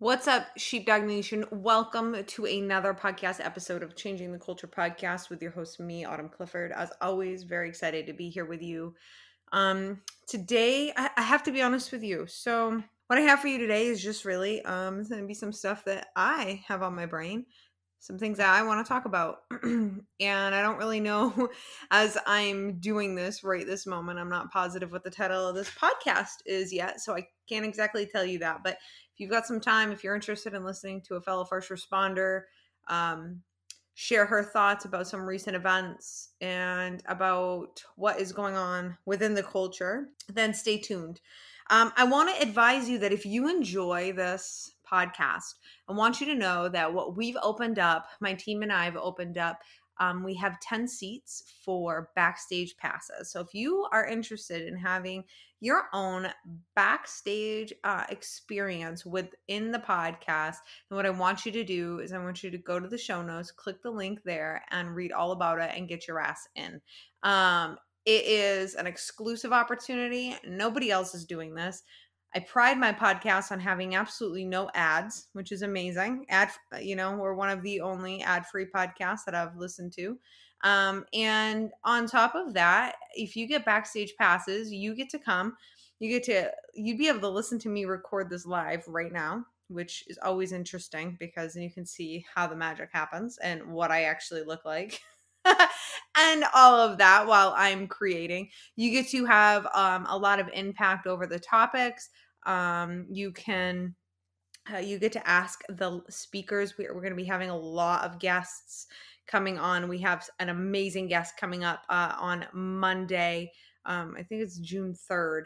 What's up, Sheepdog Nation? Welcome to another podcast episode of Changing the Culture podcast with your host, me, Autumn Clifford. As always, very excited to be here with you. Um, today, I, I have to be honest with you. So, what I have for you today is just really um, it's going to be some stuff that I have on my brain, some things that I want to talk about. and I don't really know as I'm doing this right this moment. I'm not positive what the title of this podcast is yet, so I can't exactly tell you that. But you've got some time, if you're interested in listening to a fellow first responder, um, share her thoughts about some recent events and about what is going on within the culture, then stay tuned. Um, I want to advise you that if you enjoy this podcast, I want you to know that what we've opened up, my team and I have opened up um, we have 10 seats for backstage passes. So if you are interested in having your own backstage uh, experience within the podcast, then what I want you to do is I want you to go to the show notes, click the link there, and read all about it and get your ass in. Um, it is an exclusive opportunity. Nobody else is doing this. I pride my podcast on having absolutely no ads, which is amazing. Ad, you know, we're one of the only ad-free podcasts that I've listened to. Um, and on top of that, if you get backstage passes, you get to come. You get to you'd be able to listen to me record this live right now, which is always interesting because you can see how the magic happens and what I actually look like. and all of that while I'm creating. You get to have um, a lot of impact over the topics. Um, you can uh, you get to ask the speakers. We're, we're going to be having a lot of guests coming on. We have an amazing guest coming up uh, on Monday. Um, I think it's June 3rd.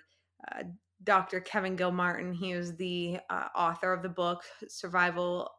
Uh, Dr. Kevin Gilmartin. He is the uh, author of the book Survival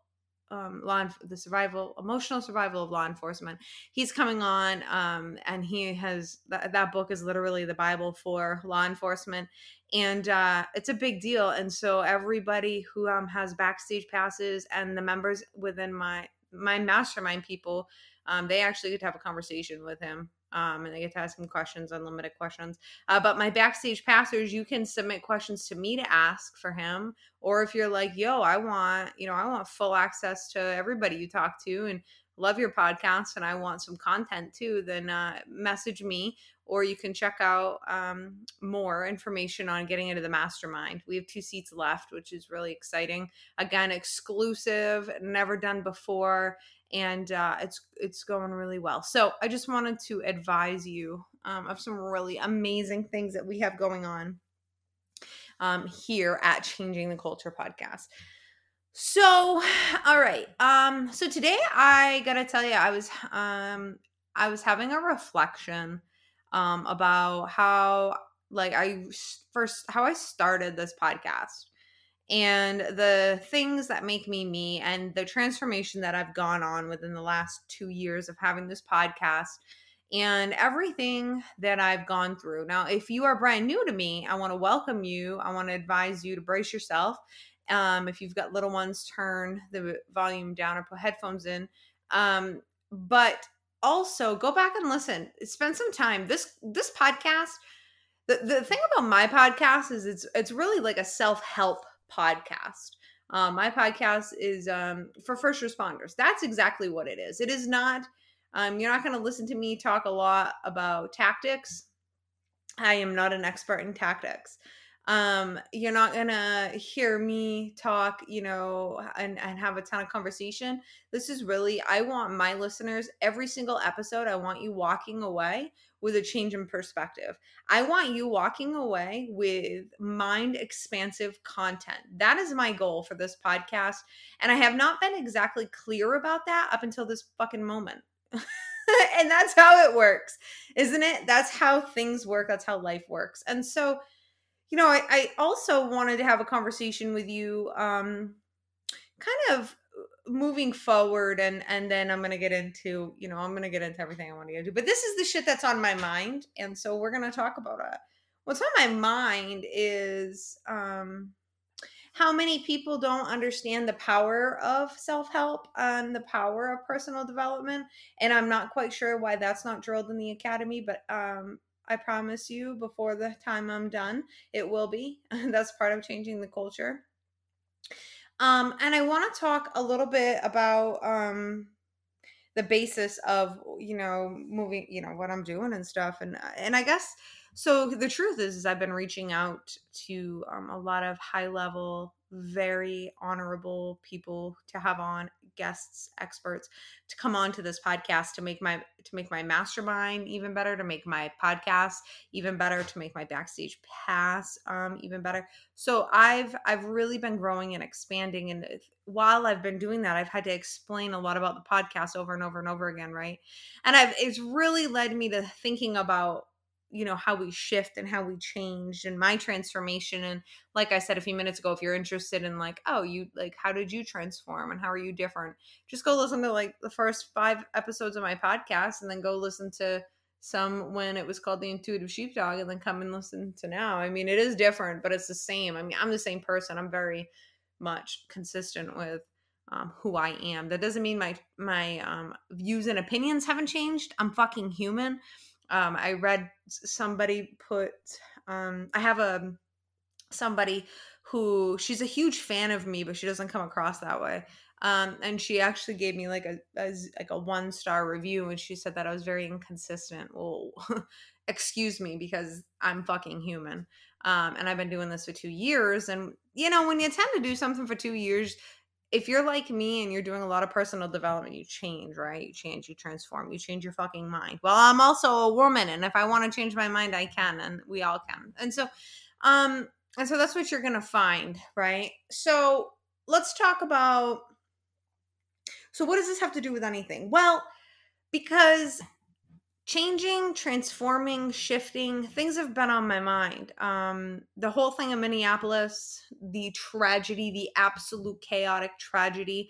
um, law the survival emotional survival of law enforcement. He's coming on um, and he has that, that book is literally the bible for law enforcement. And uh, it's a big deal. And so everybody who um, has backstage passes and the members within my my mastermind people um, they actually get to have a conversation with him um, and they get to ask him questions, unlimited questions. Uh, but my backstage passers, you can submit questions to me to ask for him, or if you're like, "Yo, I want, you know, I want full access to everybody you talk to, and love your podcast, and I want some content too," then uh, message me, or you can check out um, more information on getting into the mastermind. We have two seats left, which is really exciting. Again, exclusive, never done before and uh, it's it's going really well. So I just wanted to advise you um, of some really amazing things that we have going on um, here at Changing the Culture podcast. So, all right. Um, so today I gotta tell you, I was um, I was having a reflection um, about how like I first how I started this podcast and the things that make me me and the transformation that I've gone on within the last two years of having this podcast and everything that I've gone through. Now, if you are brand new to me, I want to welcome you. I want to advise you to brace yourself. Um, if you've got little ones, turn the volume down or put headphones in. Um, but also go back and listen. Spend some time. This this podcast. The, the thing about my podcast is it's it's really like a self-help podcast. Um, my podcast is um, for first responders. That's exactly what it is. It is not, um, you're not going to listen to me talk a lot about tactics. I am not an expert in tactics. Um, you're not to hear me talk, you know, and, and have a ton of conversation. This is really, I want my listeners, every single episode, I want you walking away with a change in perspective. I want you walking away with mind expansive content. That is my goal for this podcast. And I have not been exactly clear about that up until this fucking moment. and that's how it works, isn't it? That's how things work. That's how life works. And so, you know, I, I also wanted to have a conversation with you, um, kind of moving forward and and then i'm gonna get into you know i'm gonna get into everything i want to get into but this is the shit that's on my mind and so we're gonna talk about it. What's on my mind is um how many people don't understand the power of self-help and the power of personal development and i'm not quite sure why that's not drilled in the academy but um i promise you before the time i'm done it will be that's part of changing the culture Um, and I want to talk a little bit about um, the basis of you know moving, you know what I'm doing and stuff, and and I guess so. The truth is, is I've been reaching out to um, a lot of high level, very honorable people to have on guests, experts to come on to this podcast to make my to make my mastermind even better, to make my podcast even better, to make my backstage pass um, even better. So I've I've really been growing and expanding, and while I've been doing that, I've had to explain a lot about the podcast over and over and over again, right? And I've it's really led me to thinking about you know how we shift and how we change and my transformation and like i said a few minutes ago if you're interested in like oh you like how did you transform and how are you different? just go listen to like the first five episodes of my podcast and then go listen to some when it was called the intuitive sheepdog and then come and listen to now. I mean it is different but it's the same. I mean i'm the same person. I'm very much consistent with um, who I am. That doesn't mean my my um, views and opinions haven't changed. I'm fucking human um, I read somebody put um, I have a somebody who she's a huge fan of me, but she doesn't come across that way. Um, and she actually gave me like a, a like a one star review, and she said that I was very inconsistent. Well, excuse me, because I'm fucking human. Um, and I've been doing this for two years, and you know when you tend to do something for two years, if you're like me and you're doing a lot of personal development, you change, right? You change, you transform, you change your fucking mind. Well, I'm also a woman, and if I want to change my mind, I can, and we all can. And so, um, and so that's what you're gonna find, right? So let's talk about. So, what does this have to do with anything? Well, because changing, transforming, shifting, things have been on my mind. Um, the whole thing in Minneapolis, the tragedy, the absolute chaotic tragedy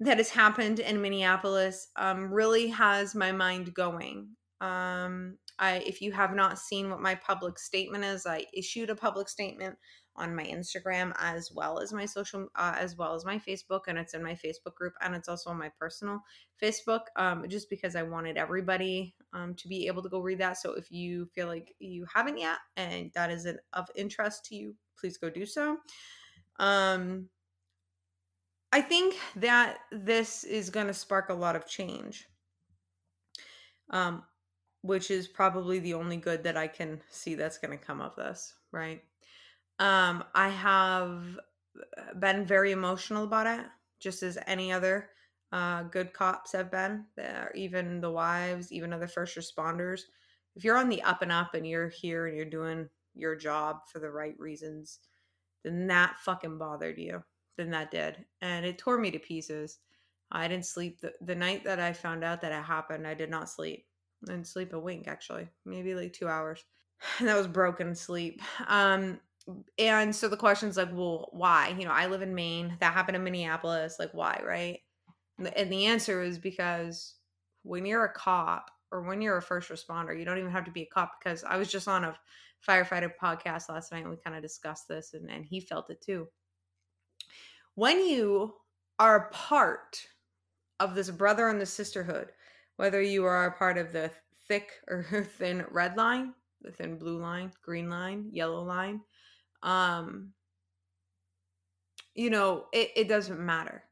that has happened in Minneapolis, um, really has my mind going. Um, I, if you have not seen what my public statement is, I issued a public statement on my Instagram as well as my social, uh, as well as my Facebook, and it's in my Facebook group, and it's also on my personal Facebook. Um, just because I wanted everybody um, to be able to go read that. So if you feel like you haven't yet, and that is an, of interest to you, please go do so. Um, I think that this is going to spark a lot of change. Um, which is probably the only good that I can see that's going to come of this, right? Um, I have uh, been very emotional about it, just as any other uh, good cops have been, even the wives, even other first responders. If you're on the up and up and you're here and you're doing your job for the right reasons, then that fucking bothered you. Then that did. And it tore me to pieces. I didn't sleep. The, the night that I found out that it happened, I did not sleep. I didn't sleep a wink, actually. Maybe like two hours. And that was broken sleep. Um, and so the question's like, well, why? You know, I live in Maine. That happened in Minneapolis. Like, why, right? And the answer is because when you're a cop or when you're a first responder, you don't even have to be a cop. Because I was just on a firefighter podcast last night and we kind of discussed this, and, and he felt it too. When you are a part of this brother and the sisterhood, whether you are a part of the thick or thin red line, the thin blue line, green line, yellow line, um you know it, it doesn't matter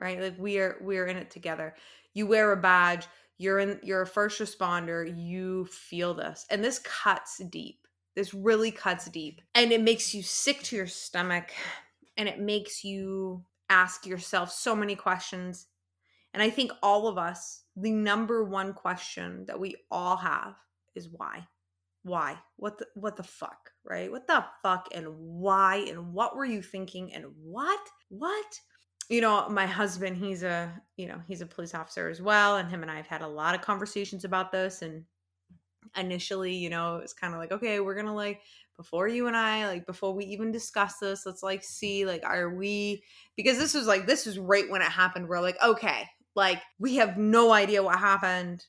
right? Like we are we're in it together. You wear a badge you're in you're a first responder you feel this and this cuts deep. This really cuts deep. And it makes you sick to your stomach and it makes you ask yourself so many questions. And i think all of us the number one question that we all have is why why? What the what the fuck right? What the fuck and why and what were you thinking and what? What? You know my husband he's a you know he's a police officer as well and him and i've had a lot of conversations about this and initially you know it's kind of like okay we're gonna like before you and i like before we even discuss this let's like see like are we because this was like this was right when it happened we're like okay like we have no idea what happened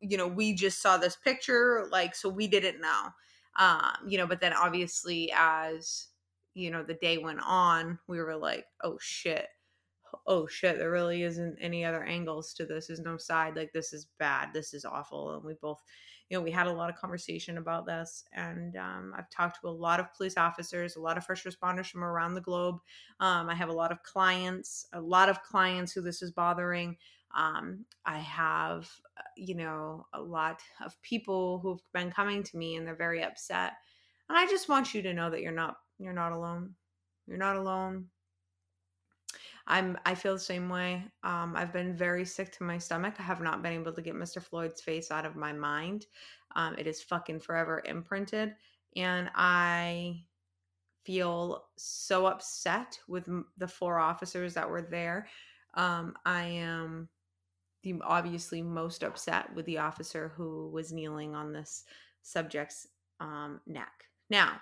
you know we just saw this picture like so we didn't know um you know but then obviously as you know the day went on we were like oh shit oh shit, there really isn't any other angles to this. There's no side. Like this is bad. This is awful. And we both, you know, we had a lot of conversation about this. And um, I've talked to a lot of police officers, a lot of first responders from around the globe. Um, I have a lot of clients, a lot of clients who this is bothering. Um, I have, you know, a lot of people who've been coming to me and they're very upset. And I just want you to know that you're not, you're not alone. You're not alone I'm I feel the same way. Um, I've been very sick to my stomach. I have not been able to get Mr. Floyd's face out of my mind. Um, it is fucking forever imprinted, and I feel so upset with the four officers that were there. Um, I am the obviously most upset with the officer who was kneeling on this subject's um, neck. Now,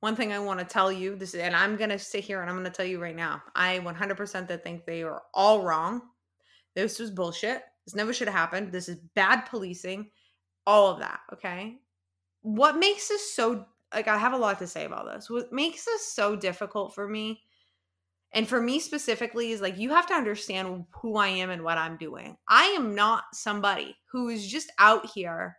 one thing I want to tell you this, and I'm going to sit here and I'm going to tell you right now, I 100% that think they are all wrong. This was bullshit. This never should have happened. This is bad policing. All of that. Okay. What makes this so like I have a lot to say about this. What makes this so difficult for me, and for me specifically, is like you have to understand who I am and what I'm doing. I am not somebody who is just out here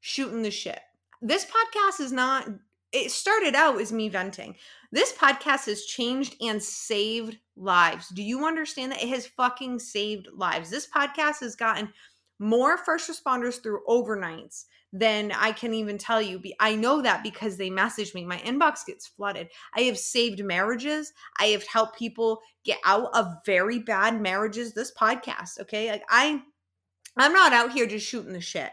shooting the shit. This podcast is not it started out as me venting. This podcast has changed and saved lives. Do you understand that? It has fucking saved lives. This podcast has gotten more first responders through overnights than I can even tell you. I know that because they message me. My inbox gets flooded. I have saved marriages. I have helped people get out of very bad marriages. This podcast, okay? Like I I'm not out here just shooting the shit.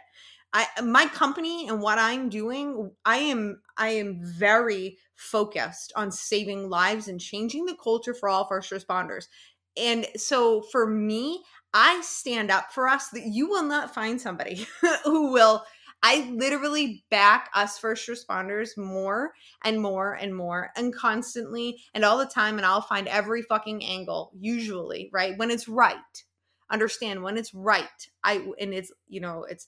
I my company and what I'm doing, I am I am very focused on saving lives and changing the culture for all first responders. And so for me, I stand up for us that you will not find somebody who will I literally back us first responders more and more and more and constantly and all the time and I'll find every fucking angle usually, right? When it's right. Understand when it's right. I and it's you know, it's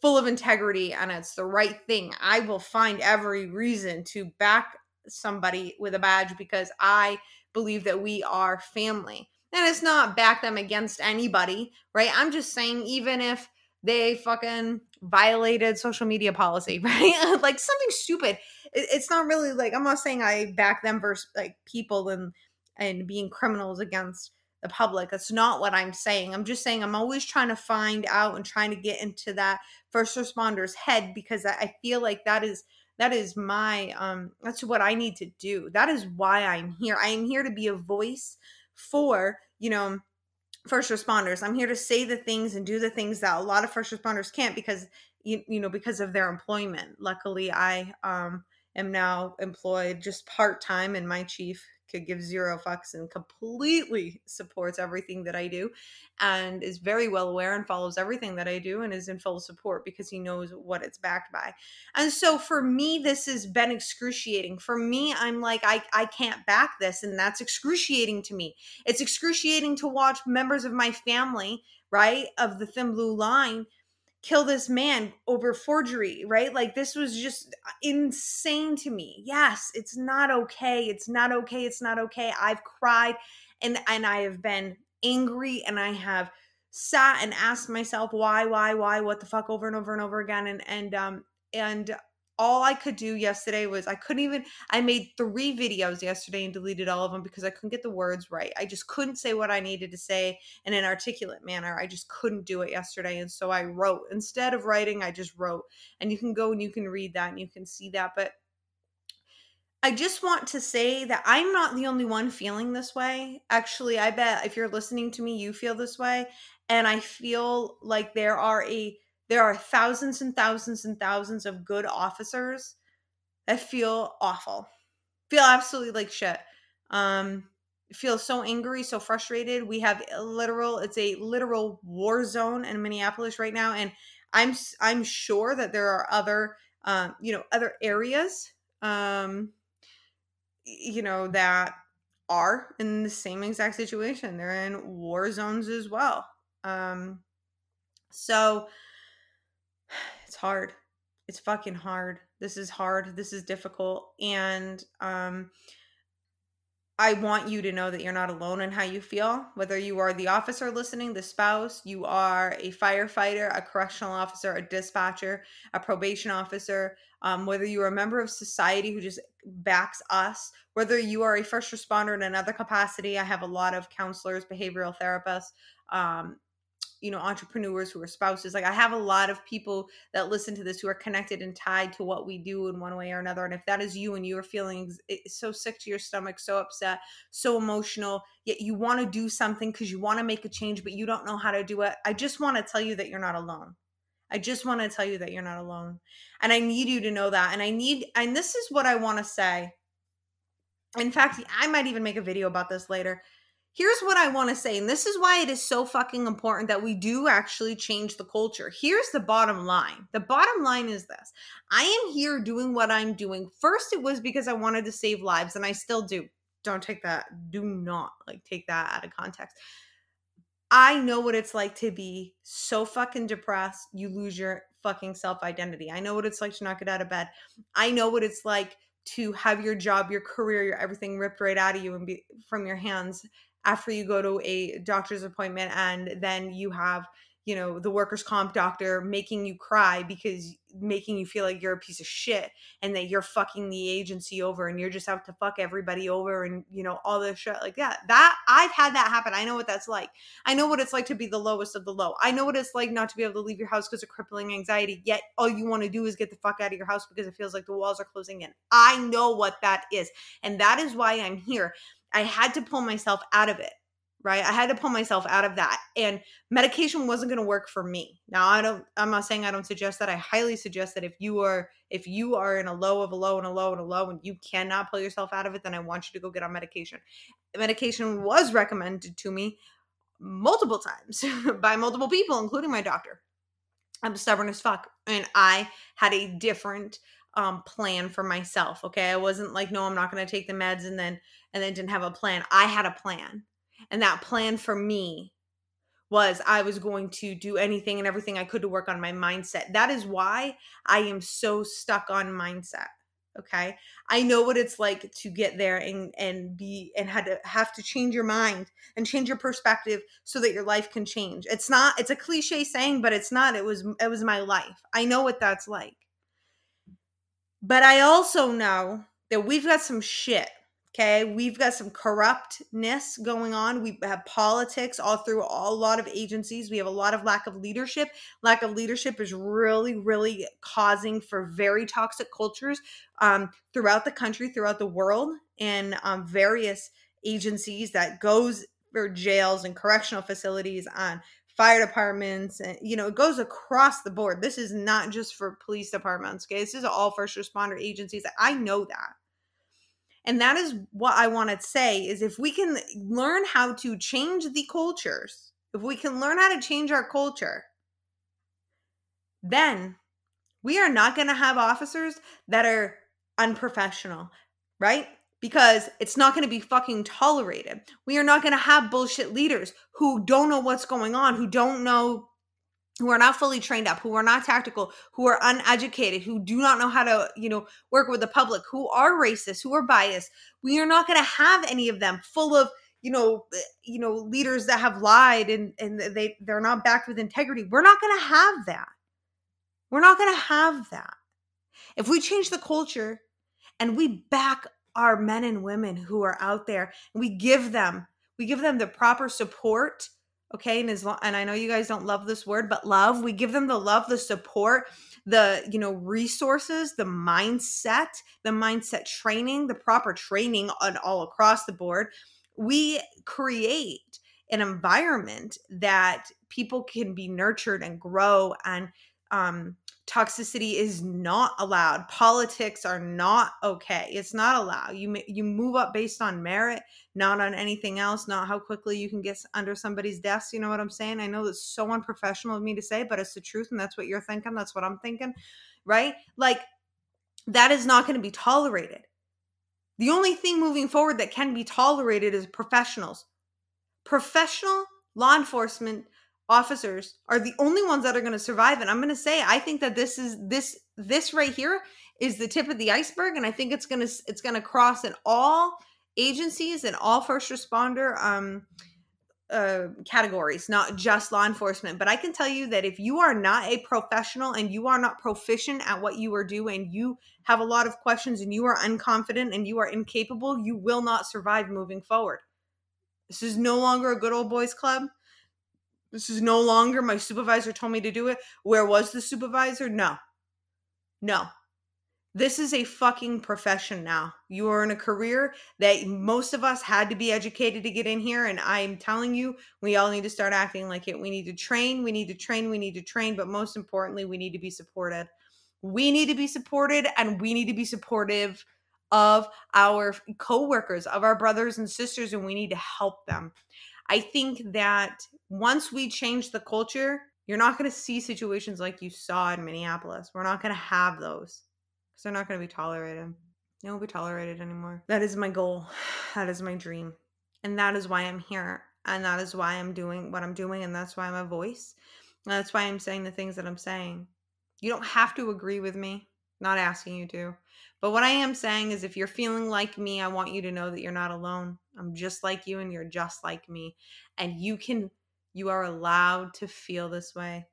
full of integrity and it's the right thing, I will find every reason to back somebody with a badge because I believe that we are family. And it's not back them against anybody, right? I'm just saying, even if they fucking violated social media policy, right? like something stupid. It's not really like I'm not saying I back them versus like people and and being criminals against the public. That's not what I'm saying. I'm just saying I'm always trying to find out and trying to get into that first responder's head because I feel like that is that is my um that's what I need to do. That is why I'm here. I am here to be a voice for, you know, first responders. I'm here to say the things and do the things that a lot of first responders can't because you, you know because of their employment. Luckily I um am now employed just part-time and my chief could give zero fucks and completely supports everything that I do and is very well aware and follows everything that I do and is in full support because he knows what it's backed by. And so for me, this has been excruciating. For me, I'm like, I, I can't back this. And that's excruciating to me. It's excruciating to watch members of my family, right, of the thin blue line kill this man over forgery, right? Like this was just insane to me. Yes, it's not okay. It's not okay. It's not okay. I've cried and and I have been angry and I have sat and asked myself why why why what the fuck over and over and over again and and um and all I could do yesterday was I couldn't even I made 3 videos yesterday and deleted all of them because I couldn't get the words right. I just couldn't say what I needed to say in an articulate manner. I just couldn't do it yesterday and so I wrote. Instead of writing, I just wrote. And you can go and you can read that and you can see that, but I just want to say that I'm not the only one feeling this way. Actually, I bet if you're listening to me, you feel this way. And I feel like there are a there are thousands and thousands and thousands of good officers that feel awful, feel absolutely like shit. Um, feel so angry, so frustrated. We have literal, it's a literal war zone in Minneapolis right now, and I'm I'm sure that there are other, um, you know, other areas, um, you know, that are in the same exact situation. They're in war zones as well. Um, so it's hard. It's fucking hard. This is hard. This is difficult. And um I want you to know that you're not alone in how you feel. Whether you are the officer listening, the spouse, you are a firefighter, a correctional officer, a dispatcher, a probation officer, um, whether you are a member of society who just backs us, whether you are a first responder in another capacity. I have a lot of counselors, behavioral therapists, um, you know entrepreneurs who are spouses like i have a lot of people that listen to this who are connected and tied to what we do in one way or another and if that is you and you're feeling so sick to your stomach so upset so emotional yet you want to do something because you want to make a change but you don't know how to do it i just want to tell you that you're not alone. I just want to tell you that you're not alone and i need you to know that and i need and this is what i want to say. In fact i might even make a video about this later here's what I want to say, and this is why it is so fucking important that we do actually change the culture. Here's the bottom line the bottom line is this I am here doing what I'm doing. First, it was because I wanted to save lives, and I still do. Don't take that, do not like take that out of context. I know what it's like to be so fucking depressed, you lose your fucking self identity. I know what it's like to not get out of bed. I know what it's like to have your job, your career, your everything ripped right out of you and be from your hands after you go to a doctor's appointment and then you have you know the workers comp doctor making you cry because making you feel like you're a piece of shit and that you're fucking the agency over and you're just out to fuck everybody over and you know all this shit like that. That i've had that happen. I know what that's like. I know what it's like to be the lowest of the low. I know what it's like not to be able to leave your house because of crippling anxiety yet all you want to do is get the fuck out of your house because it feels like the walls are closing in. I know what that is and that is why i'm here I had to pull myself out of it, right? I had to pull myself out of that. And medication wasn't going to work for me. Now, I don't I'm not saying I don't suggest that. I highly suggest that if you are if you are in a low of a low and a low and a low and you cannot pull yourself out of it, then I want you to go get on medication. Medication was recommended to me multiple times by multiple people including my doctor. I'm stubborn as fuck and I had a different um plan for myself okay? I wasn't like no i'm not going to take the meds and then and then didn't have a plan. I had a plan and that plan for me was i was going to do anything and everything i could to work on my mindset. That is why i am so stuck on mindset okay? I know what it's like to get there and and be and had to have to change your mind and change your perspective so that your life can change. It's not it's a cliche saying but it's not. It was it was my life. I know what that's like but I also know that we've got some shit. Okay, we've got some corruptness going on. We have politics all through a lot of agencies. We have a lot of lack of leadership. Lack of leadership is really, really causing for very toxic cultures um, throughout the country, throughout the world, and um, various agencies that goes for jails and correctional facilities on fire departments and you know it goes across the board. This is not just for police departments okay? This is all first responder agencies. I know that. And that is what i want to say is if we can learn how to change the cultures if we can learn how to change our culture then we are not going to have officers that are unprofessional right because it's not going to be fucking tolerated. We are not going to have bullshit leaders who don't know what's going on, who don't know who are not fully trained up, who are not tactical, who are uneducated, who do not know how to, you know, work with the public, who are racist, who are biased. We are not going to have any of them full of, you know, eh, you know, leaders that have lied and and they they're not backed with integrity. We're not going to have that. We're not going to have that. If we change the culture and we back our men and women who are out there and we give them we give them the proper support okay? And as long and i know you guys don't love this word but love we give them the love the support the you know resources the mindset the mindset training the proper training on all across the board. We create an environment that people can be nurtured and grow and um, toxicity is not allowed. Politics are not okay. It's not allowed. You you move up based on merit not on anything else not how quickly you can get under somebody's desk you know what i'm saying? I know that's so unprofessional of me to say but it's the truth and that's what you're thinking that's what i'm thinking right? Like that is not going to be tolerated. The only thing moving forward that can be tolerated is professionals. Professional law enforcement officers are the only ones that are going to survive and i'm going to say i think that this is this this right here is the tip of the iceberg and i think it's going to it's going to cross in all agencies and all first responder um, uh, categories, not just law enforcement. But I can tell you that if you are not a professional and you are not proficient at what you are doing, you have a lot of questions and you are unconfident and you are incapable, you will not survive moving forward. This is no longer a good old boys club. This is no longer my supervisor told me to do it. Where was the supervisor? No. No. This is a fucking profession now. You are in a career that most of us had to be educated to get in here. And I'm telling you, we all need to start acting like it. We need to train, we need to train, we need to train. But most importantly, we need to be supported. We need to be supported and we need to be supportive of our coworkers, of our brothers and sisters, and we need to help them. I think that once we change the culture, you're not going to see situations like you saw in Minneapolis. We're not going to have those because they're not going to be tolerated. They won't be tolerated anymore. That is my goal. That is my dream. And that is why I'm here. And that is why I'm doing what I'm doing. And that's why I'm a voice. And that's why I'm saying the things that I'm saying. You don't have to agree with me. Not asking you to. But what I am saying is if you're feeling like me, I want you to know that you're not alone. I'm just like you and you're just like me. And you can, you are allowed to feel this way.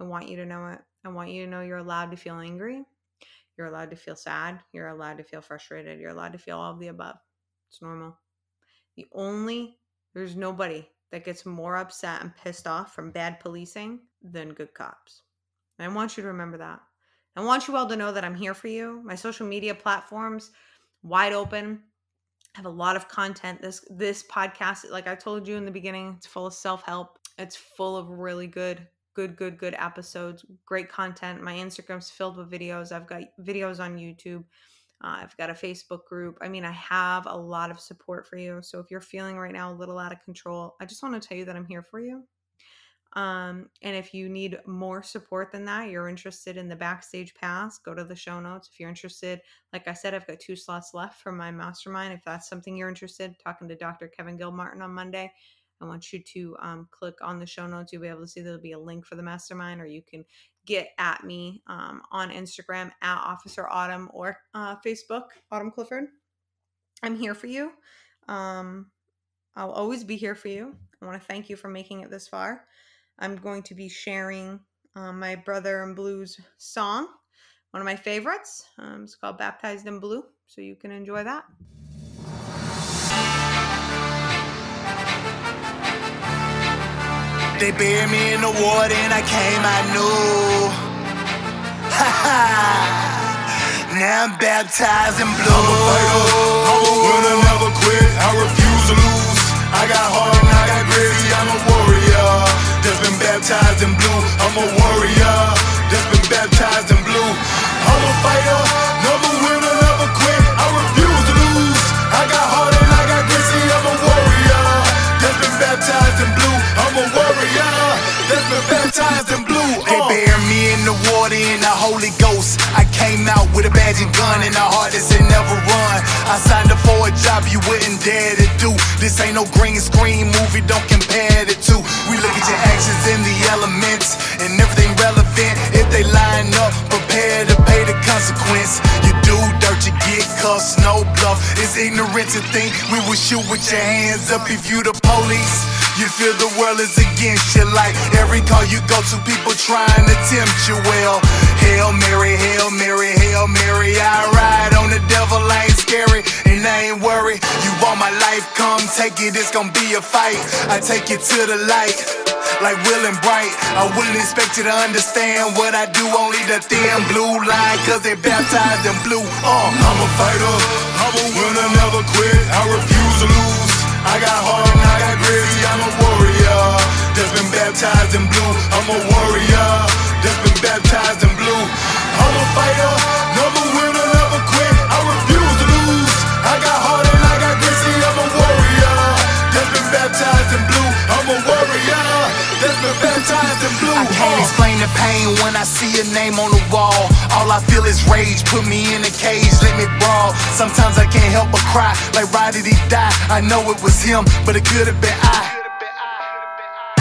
I want you to know it. I want you to know you're allowed to feel angry. You're allowed to feel sad. You're allowed to feel frustrated. You're allowed to feel all of the above. It's normal. The only, there's nobody that gets more upset and pissed off from bad policing than good cops. And I want you to remember that. I want you all to know that I'm here for you. My social media platforms wide open. I have a lot of content. This this podcast, like I told you in the beginning, it's full of self-help. It's full of really good, good, good, good episodes, great content. My Instagram's filled with videos. I've got videos on YouTube. Uh, I've got a Facebook group. I mean, I have a lot of support for you. So if you're feeling right now a little out of control, I just want to tell you that I'm here for you. Um, and if you need more support than that, you're interested in the backstage pass, go to the show notes. If you're interested, like I said, I've got two slots left for my mastermind. If that's something you're interested, talking to Dr. Kevin Gilmartin on Monday, I want you to um, click on the show notes. You'll be able to see there'll be a link for the mastermind, or you can get at me um, on Instagram at Officer Autumn or uh, Facebook, Autumn Clifford. I'm here for you. Um, I'll always be here for you. I want to thank you for making it this far. I'm going to be sharing um, my Brother in Blues song, one of my favorites. Um, it's called Baptized in Blue, so you can enjoy that. They buried me in the water and I came, I knew. Ha ha. Now I'm baptized in blue. I'm a warrior that's been baptized in blue. I'm a fighter, never winner, never quit. I refuse to lose. I got heart and I got grit. I'm a warrior that's been baptized in blue. I'm a warrior that's been baptized in blue. They uh. bury me in the water in the Holy Ghost. I came out with a badge and gun and a heart that said never run. I signed up for a job you wouldn't dare to do. This ain't no green screen movie, don't compare actions in the elements and everything relevant. If they line up, prepare to pay the consequence. You do dirt, you get cussed, no bluff. It's ignorant to think we will shoot with your hands up if you the police. You feel the world is against you like every call you go to, people trying to tempt you. Well, Hail Mary, Hail Mary, Hail Mary. I ride on the devil, I ain't scary and I ain't worried. You want my life, come take it, it's gonna be a fight. I take it to the light like Will and Bright. I wouldn't expect you to understand what I do, only the thin blue line, cause they baptized in blue. Uh, I'm a fighter, I'm a winner, never quit. I refuse to lose. I got heart and I got gritty, I'm a warrior that's been baptized in blue. I'm a warrior that's been baptized in blue. I'm a fighter, blue. I can't explain the pain when I see a name on the wall. All I feel is rage. Put me in a cage, let me brawl. Sometimes I can't help but cry. Like, why did he die? I know it was him, but it could have been I.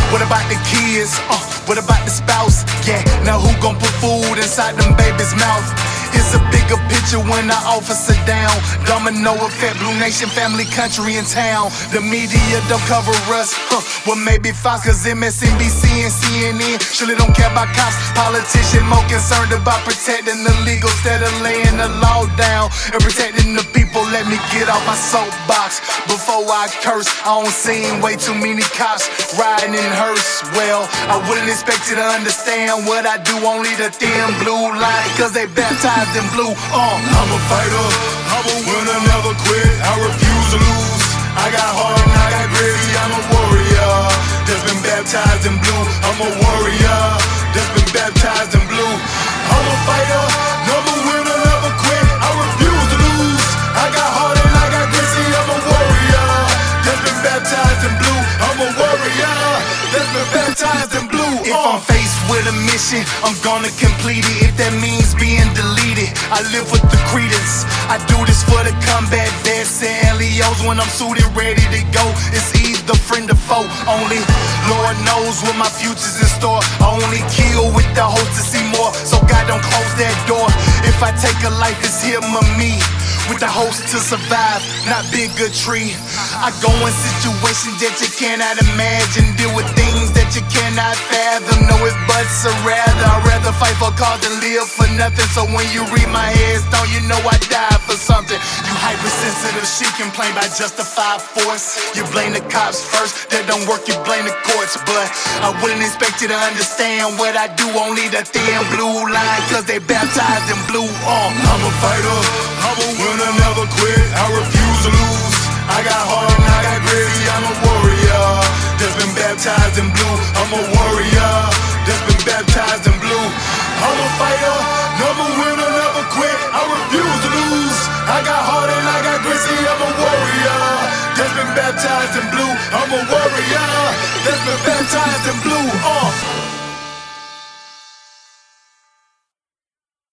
What about the kids? Uh, what about the spouse? Yeah, now who gon' put food inside them babies' mouth? It's a bigger picture when the officer down. Domino effect, Blue Nation, family, country, and town. The media don't cover us. Huh. Well, maybe Fox, cause MSNBC and CNN surely don't care about cops. Politician more concerned about protecting the legal instead of laying the law down and protecting the people. Let me get off my soapbox before I curse. I don't seen way too many cops riding in hearse. Well, I wouldn't expect you to understand what I do. Only the thin blue line, cause they baptized in blue. Uh, I'm a fighter, I'm a winner, never quit. I refuse to lose. I got heart and I got gritty. I'm a warrior that's been baptized in blue. I'm a warrior with a mission, I'm gonna complete it. If that means being deleted, I live with the credence. I do this for the combat vets and LEOs when I'm suited, ready to go. It's either friend or foe. Only Lord knows what my future's in store. I only kill with the hope to see more. So God don't close that door. If I take a life, it's him or me. With the hopes to survive, not bigotry. I go in situations that you cannot imagine. Deal with things that you cannot fathom. Know it, but so rather. I'd rather fight for cause than live for nothing. So when you read my headstone, you know I died for something. You hypersensitive, she complain by justified force. You blame the cops first, that don't work, you blame the courts. But I wouldn't expect you to understand what I do. Only the thin blue line, cause they baptized in blue. Uh, I'm a fighter, I'm a winner, never quit. I refuse to lose. I got heart and I got gritty. I'm a warrior that's been baptized in blue. I'm a warrior that's been baptized in blue. I'm a fighter, never winner, never quit. I refuse to lose. I got heart and I got gritty. I'm a warrior that's been baptized in blue. I'm a warrior that's been baptized in blue. Uh.